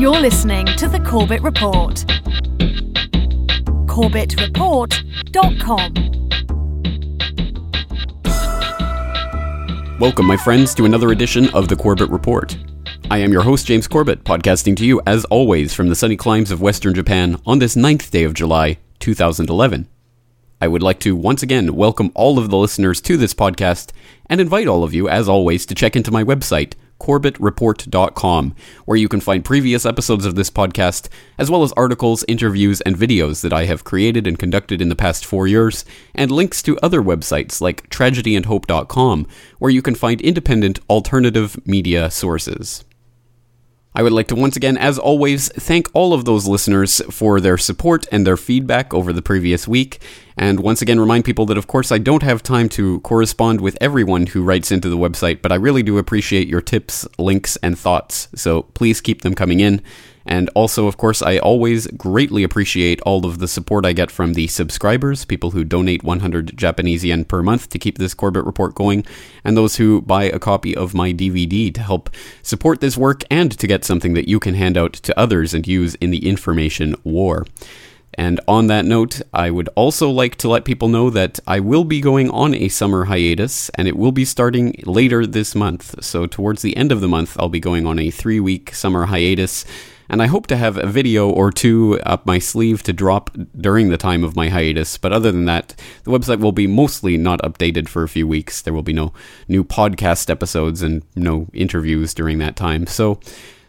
You're listening to the Corbett Report. CorbettReport.com. Welcome, my friends, to another edition of the Corbett Report. I am your host, James Corbett, podcasting to you, as always, from the sunny climes of Western Japan on this 9th day of July, 2011. I would like to once again welcome all of the listeners to this podcast and invite all of you, as always, to check into my website, corbettreport.com, where you can find previous episodes of this podcast, as well as articles, interviews, and videos that I have created and conducted in the past four years, and links to other websites like tragedyandhope.com, where you can find independent alternative media sources. I would like to once again, as always, thank all of those listeners for their support and their feedback over the previous week. And once again, remind people that, of course, I don't have time to correspond with everyone who writes into the website, but I really do appreciate your tips, links, and thoughts. So please keep them coming in. And also, of course, I always greatly appreciate all of the support I get from the subscribers, people who donate 100 Japanese yen per month to keep this Corbett report going, and those who buy a copy of my DVD to help support this work and to get something that you can hand out to others and use in the information war. And on that note, I would also like to let people know that I will be going on a summer hiatus, and it will be starting later this month. So, towards the end of the month, I'll be going on a three week summer hiatus and I hope to have a video or two up my sleeve to drop during the time of my hiatus. But other than that, the website will be mostly not updated for a few weeks. There will be no new podcast episodes and no interviews during that time. So,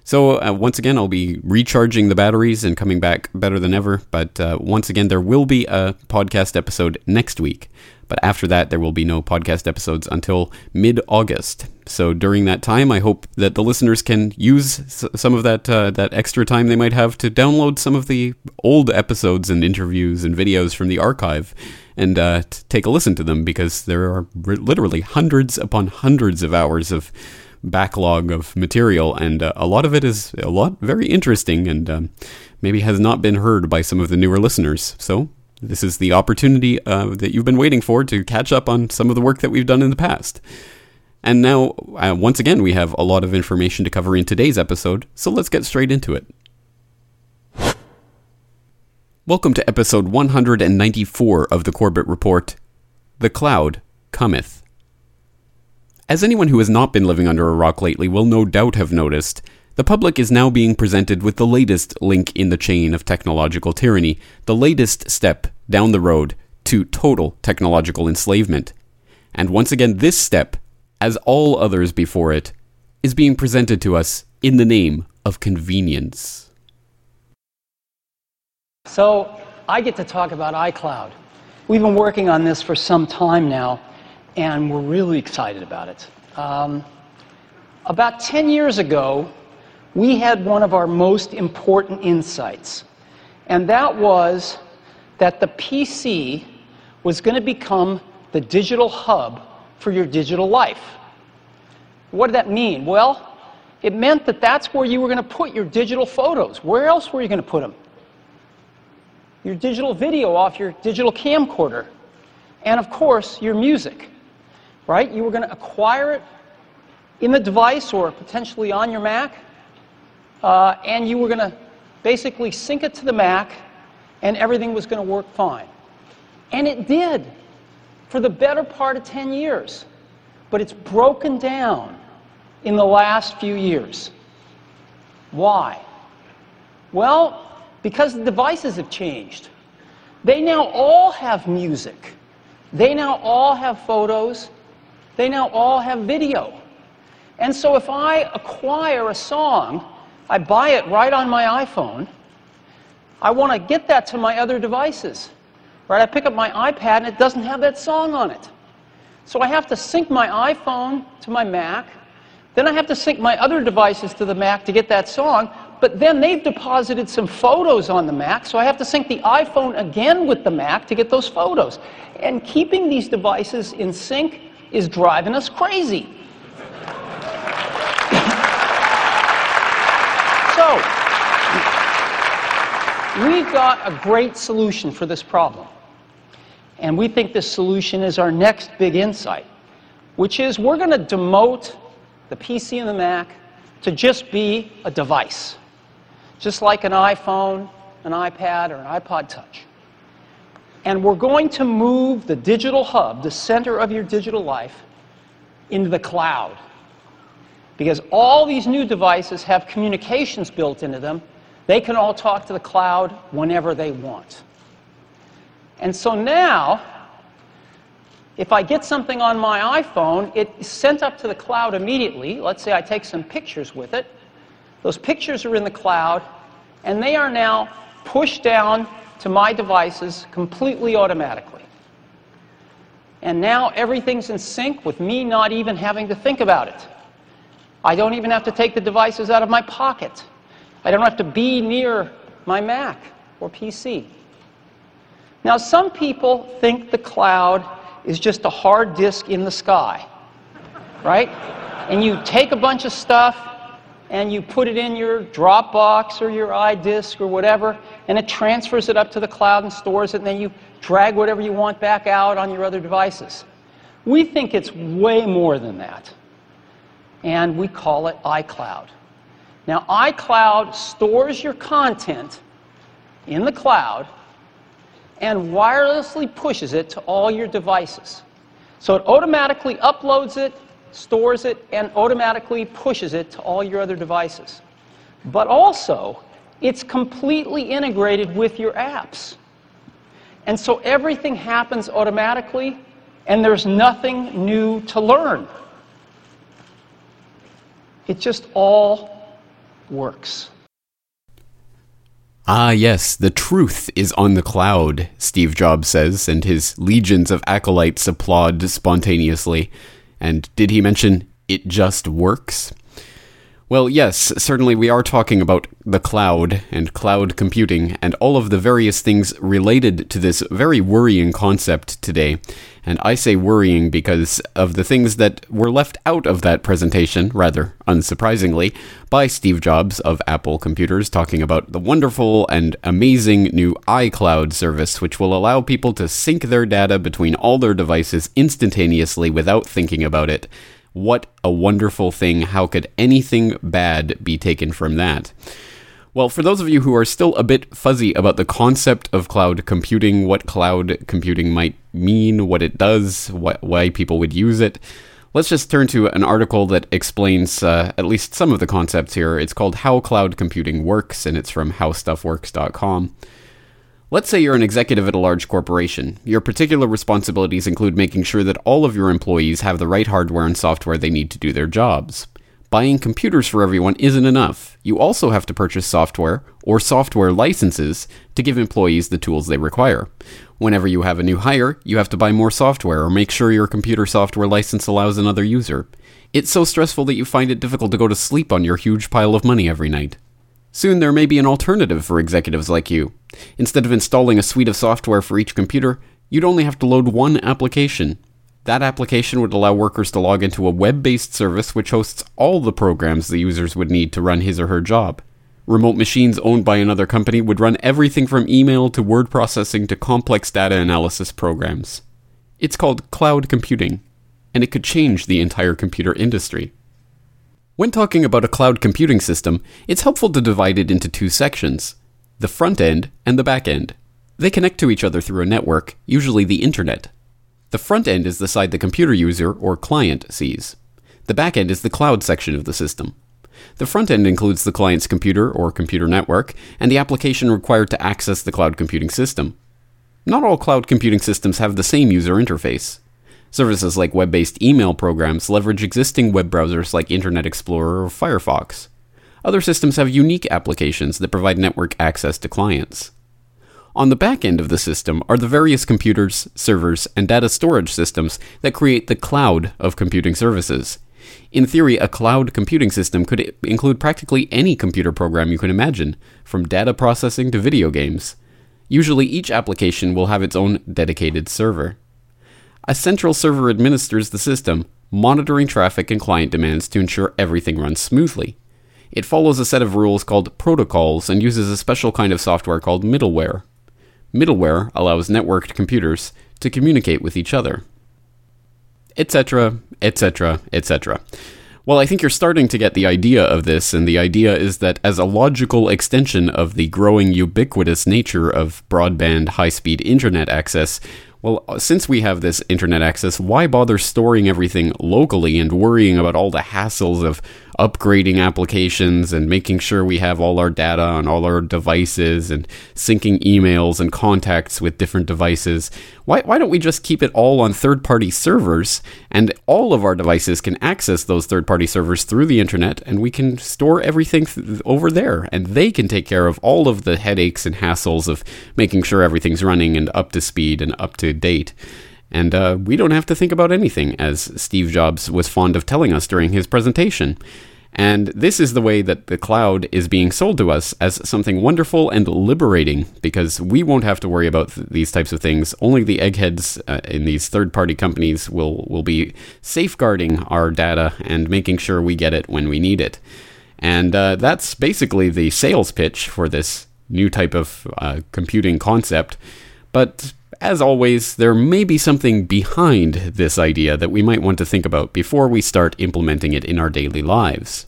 so uh, once again, I'll be recharging the batteries and coming back better than ever. But uh, once again, there will be a podcast episode next week. But after that, there will be no podcast episodes until mid August. So during that time, I hope that the listeners can use some of that uh, that extra time they might have to download some of the old episodes and interviews and videos from the archive and uh, take a listen to them because there are literally hundreds upon hundreds of hours of backlog of material, and uh, a lot of it is a lot very interesting and um, maybe has not been heard by some of the newer listeners. So this is the opportunity uh, that you've been waiting for to catch up on some of the work that we've done in the past. And now, uh, once again, we have a lot of information to cover in today's episode, so let's get straight into it. Welcome to episode 194 of the Corbett Report The Cloud Cometh. As anyone who has not been living under a rock lately will no doubt have noticed, the public is now being presented with the latest link in the chain of technological tyranny, the latest step down the road to total technological enslavement. And once again, this step, as all others before it, is being presented to us in the name of convenience. So I get to talk about iCloud. We've been working on this for some time now, and we're really excited about it. Um, about 10 years ago, we had one of our most important insights, and that was that the PC was going to become the digital hub for your digital life. What did that mean? Well, it meant that that's where you were going to put your digital photos. Where else were you going to put them? Your digital video off your digital camcorder. And of course, your music, right? You were going to acquire it in the device or potentially on your Mac, uh, and you were going to basically sync it to the Mac, and everything was going to work fine. And it did for the better part of 10 years. But it's broken down in the last few years. Why? Well, because the devices have changed. They now all have music. They now all have photos. They now all have video. And so if I acquire a song, I buy it right on my iPhone, I want to get that to my other devices. Right? I pick up my iPad and it doesn't have that song on it. So I have to sync my iPhone to my Mac. Then I have to sync my other devices to the Mac to get that song. But then they've deposited some photos on the Mac, so I have to sync the iPhone again with the Mac to get those photos. And keeping these devices in sync is driving us crazy. so, we've got a great solution for this problem. And we think this solution is our next big insight, which is we're going to demote the PC and the Mac to just be a device. just like an iPhone, an iPad, or an iPod Touch. And we're going to move the digital hub, the center of your digital life, into the cloud. Because all these new devices have communications built into them. They can all talk to the cloud whenever they want. And so now, if I get something on my iPhone, it's sent up to the cloud immediately. Let's say I take some pictures with it. Those pictures are in the cloud, and they are now pushed down to my devices completely automatically. And now everything's in sync with me not even having to think about it. I don't even have to take the devices out of my pocket. I don't have to be near my Mac or PC. Now, some people think the cloud is just a hard disk in the sky, right? And you take a bunch of stuff and you put it in your Dropbox or your iDisk or whatever, and it transfers it up to the cloud and stores it, and then you drag whatever you want back out on your other devices. We think it's way more than that, and we call it iCloud. Now, iCloud stores your content in the cloud and wirelessly pushes it to all your devices. So it automatically uploads it stores it, and automatically pushes it to all your other devices. But also, it's completely integrated with your apps. And so everything happens automatically, and there's nothing new to learn. It just all works. Ah, yes, the truth is on the cloud, Steve Jobs says, and his legions of acolytes applaud spontaneously. And did he mention it just works? Well, yes, certainly we are talking about the cloud and cloud computing and all of the various things related to this very worrying concept today. And I say worrying because of the things that were left out of that presentation, rather unsurprisingly, by Steve Jobs of Apple Computers, talking about the wonderful and amazing new iCloud service, which will allow people to sync their data between all their devices instantaneously without thinking about it. What a wonderful thing. How could anything bad be taken from that? Well, for those of you who are still a bit fuzzy about the concept of cloud computing, what cloud computing might mean, what it does, wh- why people would use it, let's just turn to an article that explains uh, at least some of the concepts here. It's called How Cloud Computing Works, and it's from howstuffworks.com. Let's say you're an executive at a large corporation. Your particular responsibilities include making sure that all of your employees have the right hardware and software they need to do their jobs. Buying computers for everyone isn't enough. You also have to purchase software or software licenses to give employees the tools they require. Whenever you have a new hire, you have to buy more software or make sure your computer software license allows another user. It's so stressful that you find it difficult to go to sleep on your huge pile of money every night. Soon there may be an alternative for executives like you. Instead of installing a suite of software for each computer, you'd only have to load one application. That application would allow workers to log into a web based service which hosts all the programs the users would need to run his or her job. Remote machines owned by another company would run everything from email to word processing to complex data analysis programs. It's called cloud computing, and it could change the entire computer industry. When talking about a cloud computing system, it's helpful to divide it into two sections the front end and the back end. They connect to each other through a network, usually the internet. The front end is the side the computer user or client sees. The back end is the cloud section of the system. The front end includes the client's computer or computer network and the application required to access the cloud computing system. Not all cloud computing systems have the same user interface. Services like web based email programs leverage existing web browsers like Internet Explorer or Firefox. Other systems have unique applications that provide network access to clients. On the back end of the system are the various computers, servers, and data storage systems that create the cloud of computing services. In theory, a cloud computing system could include practically any computer program you can imagine, from data processing to video games. Usually, each application will have its own dedicated server. A central server administers the system, monitoring traffic and client demands to ensure everything runs smoothly. It follows a set of rules called protocols and uses a special kind of software called middleware. Middleware allows networked computers to communicate with each other. Etc., etc., etc. Well, I think you're starting to get the idea of this, and the idea is that as a logical extension of the growing ubiquitous nature of broadband high speed internet access, well, uh, since we have this internet access, why bother storing everything locally and worrying about all the hassles of upgrading applications and making sure we have all our data on all our devices and syncing emails and contacts with different devices? Why, why don't we just keep it all on third party servers and all of our devices can access those third party servers through the internet and we can store everything th- over there and they can take care of all of the headaches and hassles of making sure everything's running and up to speed and up to date. And uh, we don't have to think about anything, as Steve Jobs was fond of telling us during his presentation. And this is the way that the cloud is being sold to us as something wonderful and liberating because we won't have to worry about th- these types of things. Only the eggheads uh, in these third party companies will, will be safeguarding our data and making sure we get it when we need it. And uh, that's basically the sales pitch for this new type of uh, computing concept. But as always, there may be something behind this idea that we might want to think about before we start implementing it in our daily lives.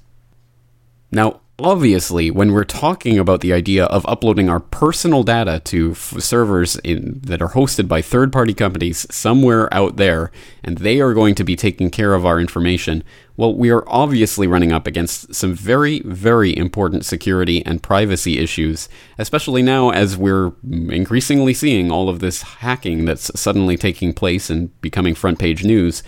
Now, obviously, when we're talking about the idea of uploading our personal data to f- servers in, that are hosted by third party companies somewhere out there, and they are going to be taking care of our information, well, we are obviously running up against some very, very important security and privacy issues, especially now as we're increasingly seeing all of this hacking that's suddenly taking place and becoming front page news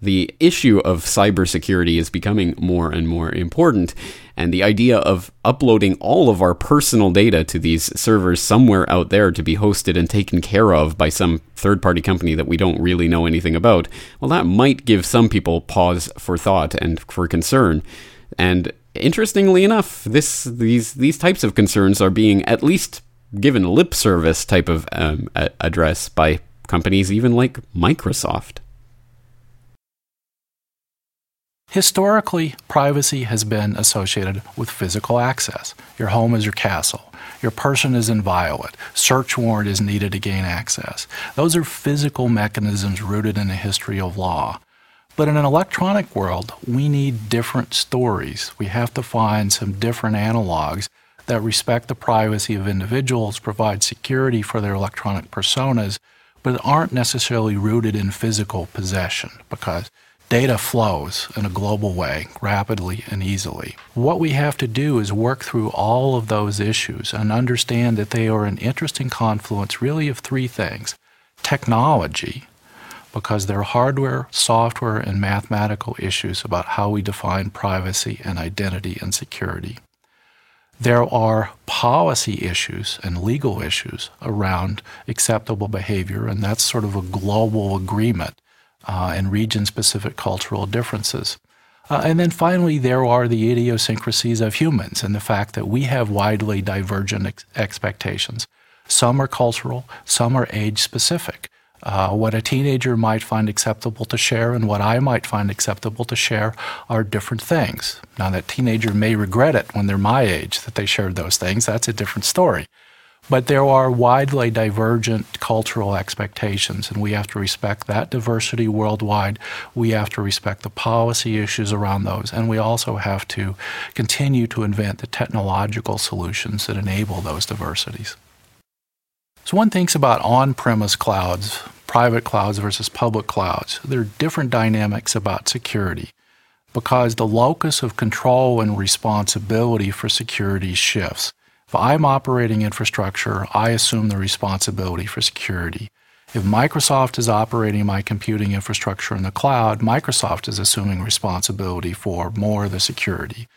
the issue of cybersecurity is becoming more and more important. And the idea of uploading all of our personal data to these servers somewhere out there to be hosted and taken care of by some third party company that we don't really know anything about, well, that might give some people pause for thought and for concern. And interestingly enough, this these these types of concerns are being at least given lip service type of um, address by companies even like Microsoft. Historically, privacy has been associated with physical access. Your home is your castle. Your person is inviolate. Search warrant is needed to gain access. Those are physical mechanisms rooted in a history of law. But in an electronic world, we need different stories. We have to find some different analogs that respect the privacy of individuals, provide security for their electronic personas, but aren't necessarily rooted in physical possession because Data flows in a global way, rapidly and easily. What we have to do is work through all of those issues and understand that they are an interesting confluence, really, of three things technology, because there are hardware, software, and mathematical issues about how we define privacy and identity and security. There are policy issues and legal issues around acceptable behavior, and that's sort of a global agreement uh, and region specific cultural differences. Uh, and then finally, there are the idiosyncrasies of humans and the fact that we have widely divergent ex- expectations. Some are cultural, some are age specific. Uh, what a teenager might find acceptable to share and what I might find acceptable to share are different things. Now, that teenager may regret it when they're my age that they shared those things. That's a different story. But there are widely divergent cultural expectations, and we have to respect that diversity worldwide. We have to respect the policy issues around those, and we also have to continue to invent the technological solutions that enable those diversities. So, one thinks about on premise clouds, private clouds versus public clouds. There are different dynamics about security because the locus of control and responsibility for security shifts. If I'm operating infrastructure, I assume the responsibility for security. If Microsoft is operating my computing infrastructure in the cloud, Microsoft is assuming responsibility for more of the security.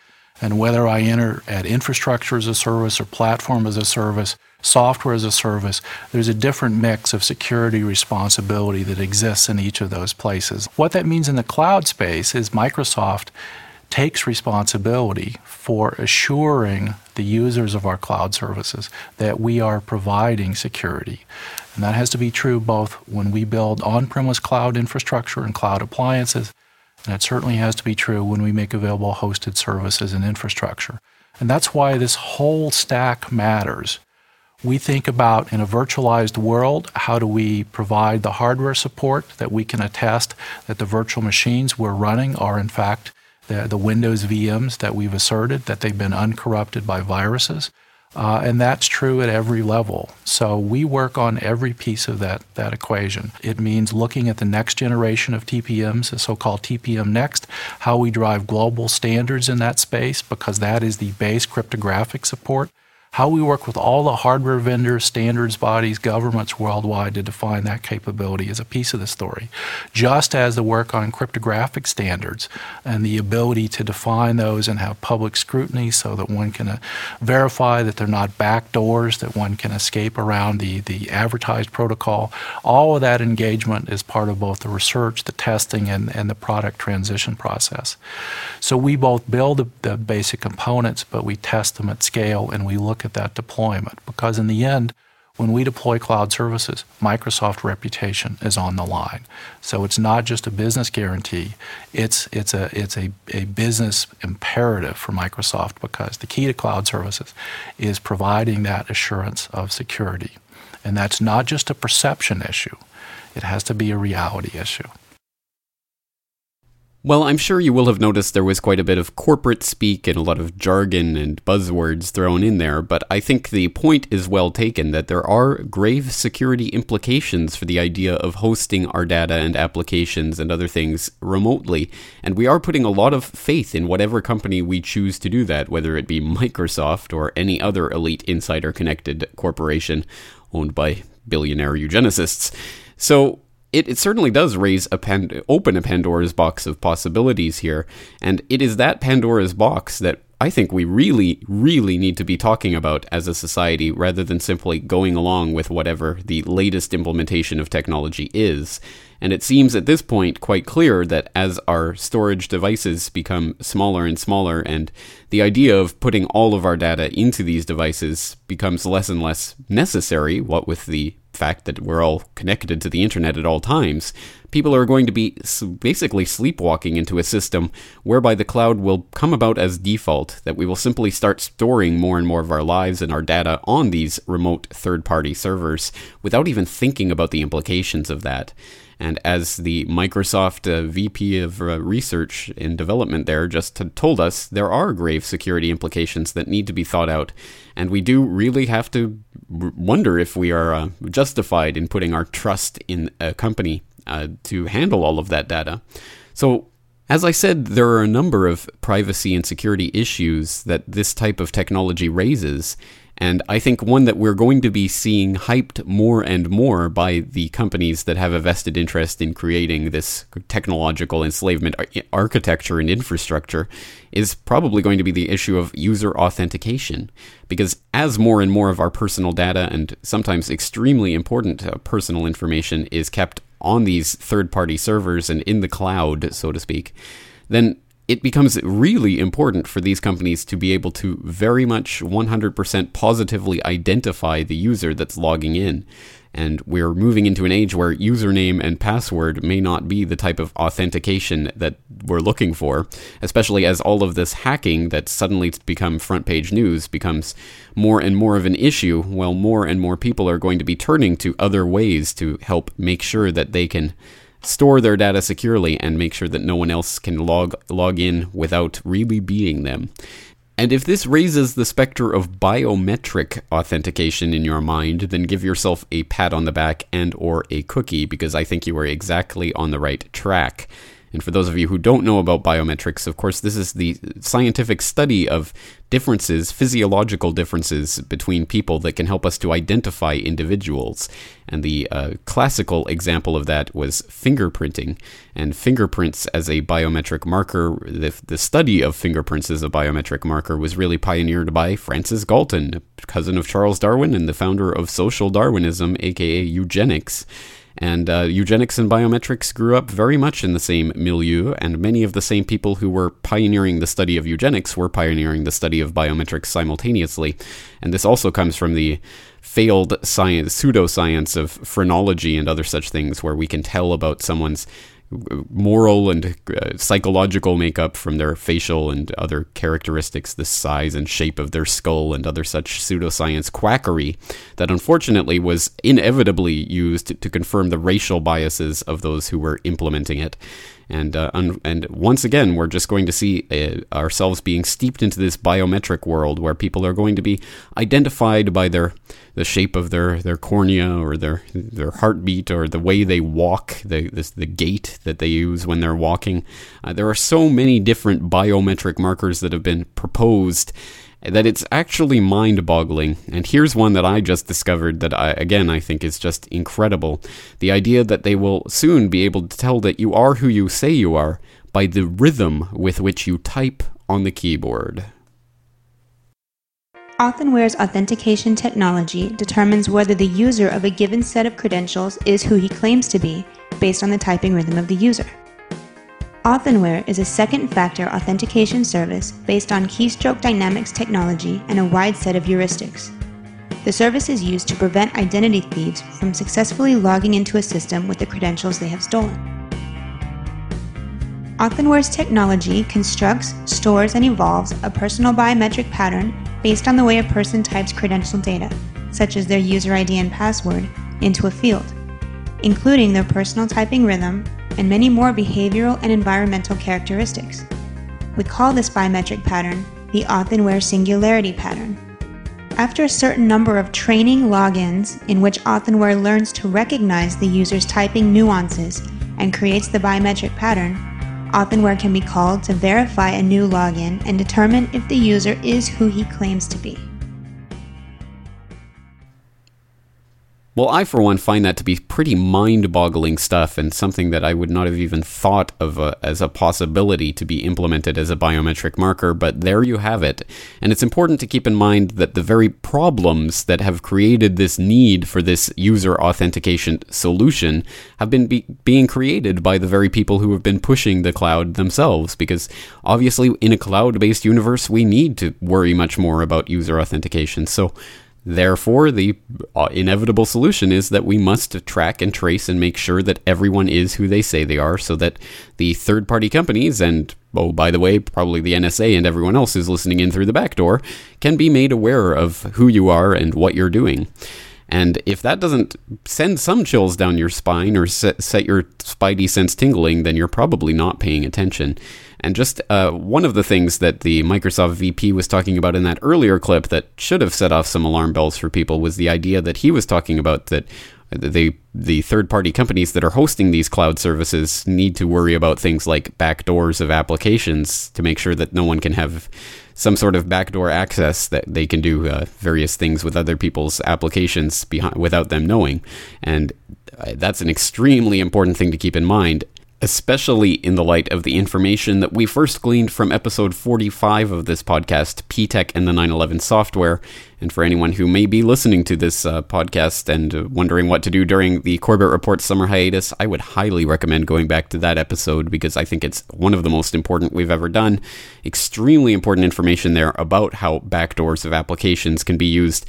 And whether I enter at infrastructure as a service or platform as a service, software as a service, there's a different mix of security responsibility that exists in each of those places. What that means in the cloud space is Microsoft takes responsibility for assuring the users of our cloud services that we are providing security. And that has to be true both when we build on premise cloud infrastructure and cloud appliances, and it certainly has to be true when we make available hosted services and infrastructure. And that's why this whole stack matters. We think about in a virtualized world, how do we provide the hardware support that we can attest that the virtual machines we're running are in fact the, the Windows VMs that we've asserted that they've been uncorrupted by viruses. Uh, and that's true at every level. So we work on every piece of that, that equation. It means looking at the next generation of TPMs, the so called TPM Next, how we drive global standards in that space, because that is the base cryptographic support how we work with all the hardware vendors, standards bodies, governments worldwide to define that capability is a piece of the story. Just as the work on cryptographic standards and the ability to define those and have public scrutiny so that one can uh, verify that they're not back doors, that one can escape around the, the advertised protocol. All of that engagement is part of both the research, the testing, and, and the product transition process. So we both build the, the basic components, but we test them at scale and we look look at that deployment because, in the end, when we deploy cloud services, Microsoft reputation is on the line. So it's not just a business guarantee, it's, it's, a, it's a, a business imperative for Microsoft because the key to cloud services is providing that assurance of security. And that's not just a perception issue, it has to be a reality issue. Well, I'm sure you will have noticed there was quite a bit of corporate speak and a lot of jargon and buzzwords thrown in there, but I think the point is well taken that there are grave security implications for the idea of hosting our data and applications and other things remotely, and we are putting a lot of faith in whatever company we choose to do that, whether it be Microsoft or any other elite insider connected corporation owned by billionaire eugenicists. So, it, it certainly does raise a open a Pandora's box of possibilities here, and it is that Pandora's box that I think we really, really need to be talking about as a society rather than simply going along with whatever the latest implementation of technology is. And it seems at this point quite clear that as our storage devices become smaller and smaller, and the idea of putting all of our data into these devices becomes less and less necessary, what with the fact that we're all connected to the internet at all times, people are going to be basically sleepwalking into a system whereby the cloud will come about as default, that we will simply start storing more and more of our lives and our data on these remote third party servers without even thinking about the implications of that. And as the Microsoft uh, VP of uh, Research and Development there just told us, there are grave security implications that need to be thought out. And we do really have to wonder if we are uh, justified in putting our trust in a company uh, to handle all of that data. So, as I said, there are a number of privacy and security issues that this type of technology raises. And I think one that we're going to be seeing hyped more and more by the companies that have a vested interest in creating this technological enslavement architecture and infrastructure is probably going to be the issue of user authentication. Because as more and more of our personal data and sometimes extremely important uh, personal information is kept on these third party servers and in the cloud, so to speak, then it becomes really important for these companies to be able to very much 100% positively identify the user that's logging in. And we're moving into an age where username and password may not be the type of authentication that we're looking for, especially as all of this hacking that's suddenly become front page news becomes more and more of an issue, while more and more people are going to be turning to other ways to help make sure that they can store their data securely and make sure that no one else can log log in without really being them. And if this raises the specter of biometric authentication in your mind, then give yourself a pat on the back and or a cookie because I think you are exactly on the right track. And for those of you who don't know about biometrics, of course, this is the scientific study of differences, physiological differences between people that can help us to identify individuals. And the uh, classical example of that was fingerprinting. And fingerprints as a biometric marker, the, the study of fingerprints as a biometric marker was really pioneered by Francis Galton, cousin of Charles Darwin and the founder of social Darwinism, aka eugenics. And uh, eugenics and biometrics grew up very much in the same milieu, and many of the same people who were pioneering the study of eugenics were pioneering the study of biometrics simultaneously. And this also comes from the failed science, pseudoscience of phrenology and other such things, where we can tell about someone's moral and uh, psychological makeup from their facial and other characteristics, the size and shape of their skull, and other such pseudoscience quackery that unfortunately was inevitably used to confirm the racial biases of those who were implementing it. And, uh, un- and once again, we're just going to see uh, ourselves being steeped into this biometric world where people are going to be identified by their the shape of their, their cornea or their their heartbeat or the way they walk, the this, the gait that they use when they're walking. Uh, there are so many different biometric markers that have been proposed that it's actually mind boggling. And here's one that I just discovered that I, again, I think is just incredible. The idea that they will soon be able to tell that you are who you say you are by the rhythm with which you type on the keyboard. Authenware's authentication technology determines whether the user of a given set of credentials is who he claims to be based on the typing rhythm of the user. Authenware is a second factor authentication service based on keystroke dynamics technology and a wide set of heuristics. The service is used to prevent identity thieves from successfully logging into a system with the credentials they have stolen. Authenware's technology constructs, stores, and evolves a personal biometric pattern based on the way a person types credential data, such as their user ID and password, into a field, including their personal typing rhythm, and many more behavioral and environmental characteristics. We call this biometric pattern the Authenware Singularity Pattern. After a certain number of training logins in which Authenware learns to recognize the user's typing nuances and creates the biometric pattern, Authenware can be called to verify a new login and determine if the user is who he claims to be. Well, I, for one, find that to be pretty mind boggling stuff and something that I would not have even thought of a, as a possibility to be implemented as a biometric marker, but there you have it. And it's important to keep in mind that the very problems that have created this need for this user authentication solution have been be- being created by the very people who have been pushing the cloud themselves, because obviously, in a cloud based universe, we need to worry much more about user authentication. So, Therefore, the uh, inevitable solution is that we must track and trace and make sure that everyone is who they say they are so that the third party companies and, oh, by the way, probably the NSA and everyone else who's listening in through the back door can be made aware of who you are and what you're doing. And if that doesn't send some chills down your spine or set, set your spidey sense tingling, then you're probably not paying attention. And just uh, one of the things that the Microsoft VP was talking about in that earlier clip that should have set off some alarm bells for people was the idea that he was talking about that the the third party companies that are hosting these cloud services need to worry about things like backdoors of applications to make sure that no one can have some sort of backdoor access that they can do uh, various things with other people's applications behind, without them knowing. And uh, that's an extremely important thing to keep in mind especially in the light of the information that we first gleaned from episode 45 of this podcast, Ptech and the 911 software. And for anyone who may be listening to this uh, podcast and uh, wondering what to do during the Corbett Report summer hiatus, I would highly recommend going back to that episode because I think it's one of the most important we've ever done. Extremely important information there about how backdoors of applications can be used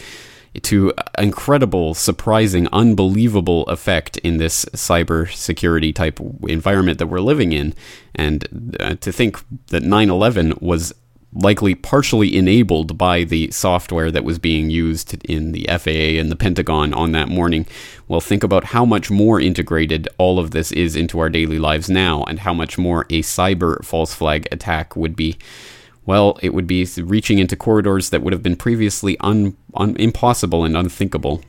to incredible, surprising, unbelievable effect in this cyber security type environment that we're living in. And uh, to think that 9 11 was likely partially enabled by the software that was being used in the FAA and the Pentagon on that morning. Well, think about how much more integrated all of this is into our daily lives now, and how much more a cyber false flag attack would be well, it would be reaching into corridors that would have been previously un, un, impossible and unthinkable.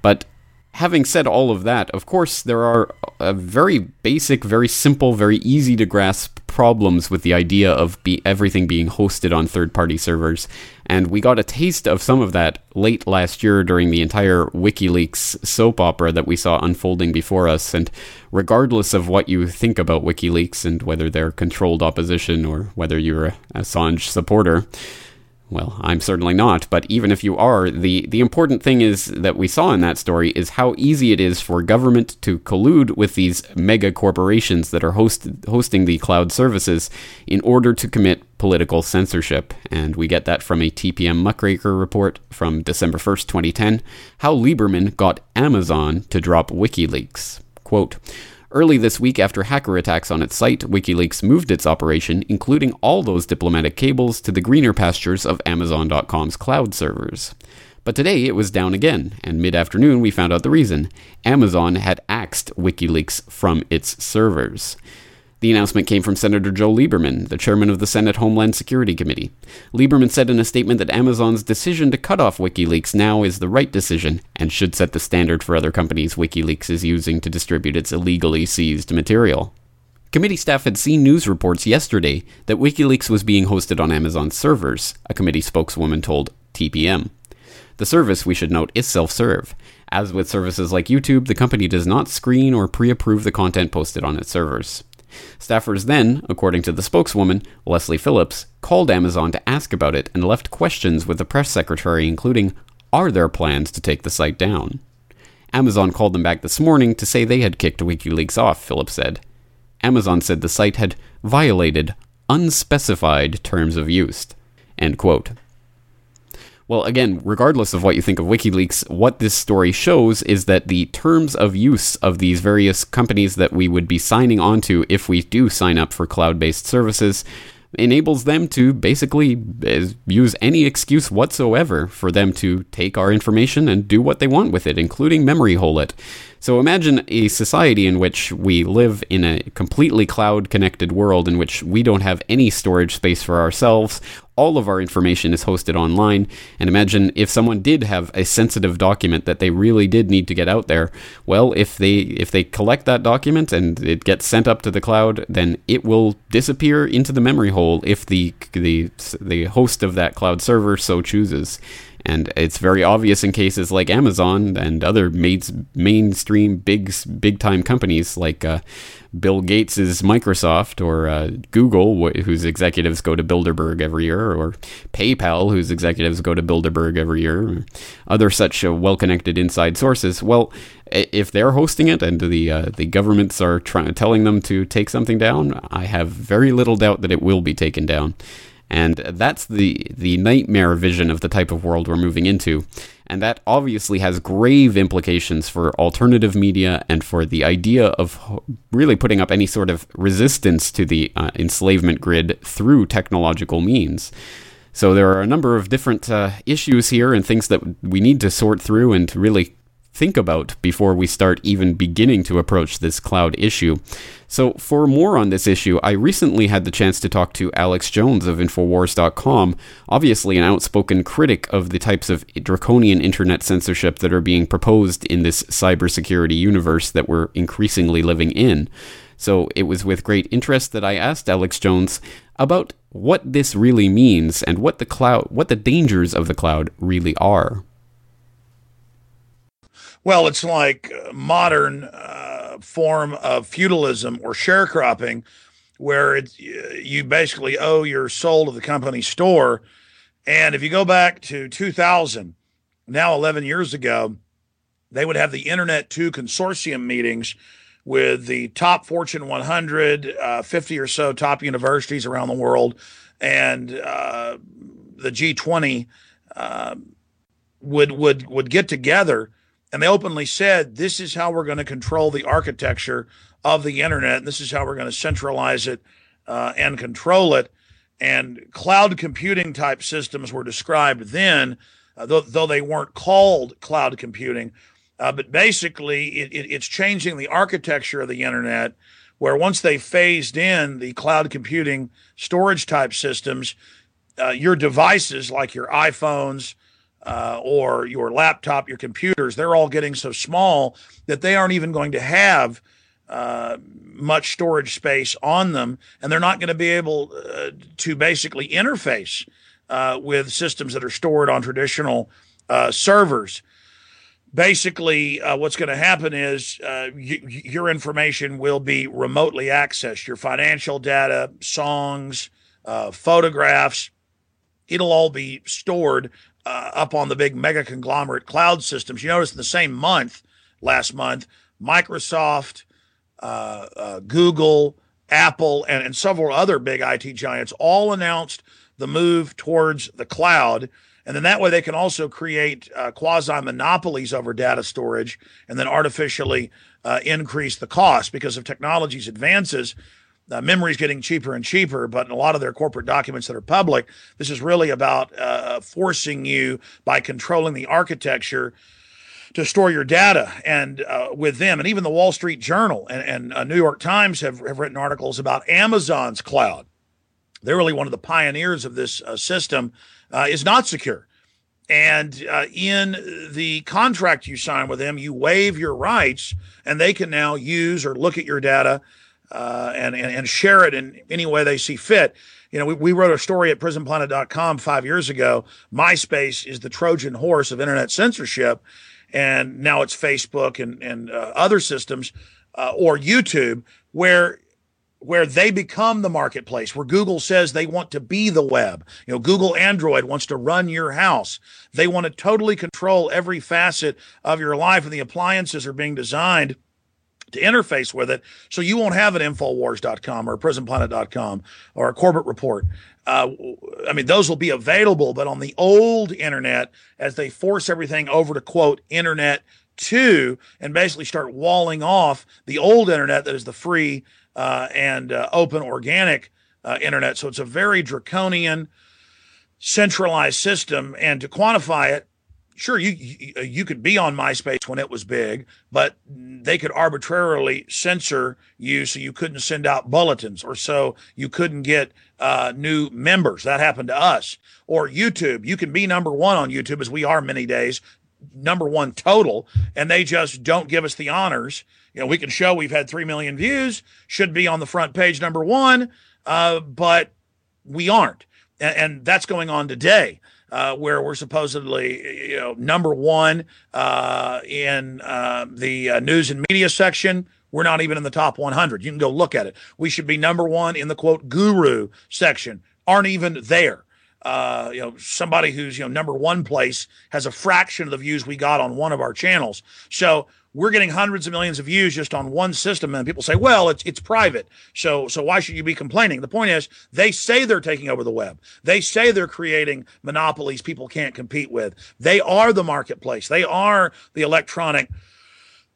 But having said all of that, of course, there are uh, very basic, very simple, very easy to grasp problems with the idea of be- everything being hosted on third party servers. And we got a taste of some of that late last year during the entire WikiLeaks soap opera that we saw unfolding before us. And regardless of what you think about WikiLeaks and whether they're controlled opposition or whether you're a Assange supporter, well, I'm certainly not, but even if you are, the, the important thing is that we saw in that story is how easy it is for government to collude with these mega corporations that are host, hosting the cloud services in order to commit political censorship. And we get that from a TPM Muckraker report from December 1st, 2010, how Lieberman got Amazon to drop WikiLeaks. Quote, Early this week, after hacker attacks on its site, WikiLeaks moved its operation, including all those diplomatic cables, to the greener pastures of Amazon.com's cloud servers. But today it was down again, and mid afternoon we found out the reason. Amazon had axed WikiLeaks from its servers. The announcement came from Senator Joe Lieberman, the chairman of the Senate Homeland Security Committee. Lieberman said in a statement that Amazon's decision to cut off WikiLeaks now is the right decision and should set the standard for other companies WikiLeaks is using to distribute its illegally seized material. Committee staff had seen news reports yesterday that WikiLeaks was being hosted on Amazon's servers, a committee spokeswoman told TPM. The service, we should note, is self serve. As with services like YouTube, the company does not screen or pre approve the content posted on its servers. Staffers then, according to the spokeswoman, Leslie Phillips, called Amazon to ask about it and left questions with the press secretary, including Are there plans to take the site down? Amazon called them back this morning to say they had kicked WikiLeaks off, Phillips said. Amazon said the site had violated unspecified terms of use. End quote. Well, again, regardless of what you think of WikiLeaks, what this story shows is that the terms of use of these various companies that we would be signing onto if we do sign up for cloud based services enables them to basically eh, use any excuse whatsoever for them to take our information and do what they want with it, including memory hole it. So imagine a society in which we live in a completely cloud connected world in which we don't have any storage space for ourselves. All of our information is hosted online. And imagine if someone did have a sensitive document that they really did need to get out there. Well, if they if they collect that document and it gets sent up to the cloud, then it will disappear into the memory hole if the the the host of that cloud server so chooses. And it's very obvious in cases like Amazon and other mainstream big big time companies like uh, Bill Gates's Microsoft or uh, Google, wh- whose executives go to Bilderberg every year, or PayPal, whose executives go to Bilderberg every year, other such uh, well-connected inside sources. Well, if they're hosting it and the uh, the governments are trying telling them to take something down, I have very little doubt that it will be taken down. And that's the, the nightmare vision of the type of world we're moving into. And that obviously has grave implications for alternative media and for the idea of really putting up any sort of resistance to the uh, enslavement grid through technological means. So there are a number of different uh, issues here and things that we need to sort through and really think about before we start even beginning to approach this cloud issue. So, for more on this issue, I recently had the chance to talk to Alex Jones of Infowars.com, obviously an outspoken critic of the types of draconian internet censorship that are being proposed in this cybersecurity universe that we're increasingly living in. So, it was with great interest that I asked Alex Jones about what this really means and what the cloud what the dangers of the cloud really are. Well, it's like modern uh, form of feudalism or sharecropping, where it, you basically owe your soul to the company store. And if you go back to 2000, now 11 years ago, they would have the Internet 2 consortium meetings with the top Fortune 100, uh, 50 or so top universities around the world, and uh, the G20 uh, would would would get together and they openly said, this is how we're going to control the architecture of the internet. And this is how we're going to centralize it uh, and control it. And cloud computing type systems were described then, uh, though, though, they weren't called cloud computing. Uh, but basically, it, it, it's changing the architecture of the internet, where once they phased in the cloud computing storage type systems, uh, your devices like your iPhones, uh, or your laptop, your computers, they're all getting so small that they aren't even going to have uh, much storage space on them, and they're not going to be able uh, to basically interface uh, with systems that are stored on traditional uh, servers. Basically, uh, what's going to happen is y- your information will be remotely accessed. Your financial data, songs, photographs, it'll all be stored uh, up on the big mega conglomerate cloud systems. You notice in the same month, last month, Microsoft, uh, uh, Google, Apple, and, and several other big IT giants all announced the move towards the cloud. And then that way they can also create uh, quasi monopolies over data storage and then artificially uh, increase the cost because of technology's advances uh, memory is getting cheaper and cheaper, but in a lot of their corporate documents that are public, this is really about uh, forcing you by controlling the architecture to store your data and uh, with them. And even the Wall Street Journal and, and uh, New York Times have, have written articles about Amazon's cloud. They're really one of the pioneers of this uh, system. Uh, is not secure. And uh, in the contract you sign with them, you waive your rights, and they can now use or look at your data uh, and, and, and share it in any way they see fit. You know, we, we wrote a story at prisonplanet.com five years ago. MySpace is the Trojan horse of internet censorship, and now it's Facebook and and uh, other systems uh, or YouTube where where they become the marketplace, where Google says they want to be the web. You know, Google Android wants to run your house. They want to totally control every facet of your life, and the appliances are being designed to interface with it. So you won't have an Infowars.com or PrisonPlanet.com or a Corbett Report. Uh, I mean, those will be available, but on the old internet, as they force everything over to quote internet two and basically start walling off the old internet that is the free uh, and uh, open organic uh, internet. So it's a very draconian, centralized system. And to quantify it, sure you, you, you could be on MySpace when it was big, but they could arbitrarily censor you so you couldn't send out bulletins or so you couldn't get uh, new members. That happened to us. Or YouTube, you can be number one on YouTube as we are many days, number one total, and they just don't give us the honors. You know, we can show we've had three million views, should be on the front page number one, uh, but we aren't, and that's going on today uh, where we're supposedly you know number one uh, in uh, the uh, news and media section. We're not even in the top 100. You can go look at it. We should be number one in the quote guru section. Aren't even there. Uh, you know, somebody who's you know number one place has a fraction of the views we got on one of our channels. So we're getting hundreds of millions of views just on one system and people say well it's it's private. So so why should you be complaining? The point is they say they're taking over the web. They say they're creating monopolies people can't compete with. They are the marketplace. They are the electronic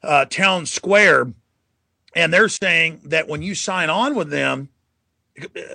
uh, town square. And they're saying that when you sign on with them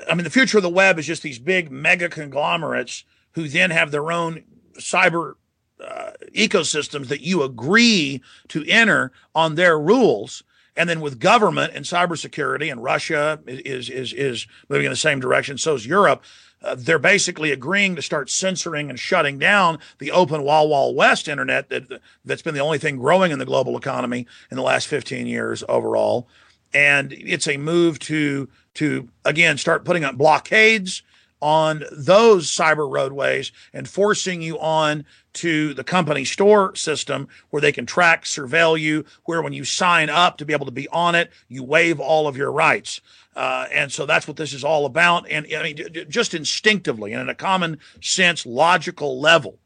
i mean the future of the web is just these big mega conglomerates who then have their own cyber uh, ecosystems that you agree to enter on their rules. And then with government and cybersecurity, and Russia is is is moving in the same direction. So is Europe. Uh, they're basically agreeing to start censoring and shutting down the open wall wall West internet that that's been the only thing growing in the global economy in the last 15 years overall. And it's a move to to again start putting up blockades on those cyber roadways and forcing you on to the company store system where they can track, surveil you, where when you sign up to be able to be on it, you waive all of your rights. Uh, and so that's what this is all about. And I mean, just instinctively and in a common sense, logical level,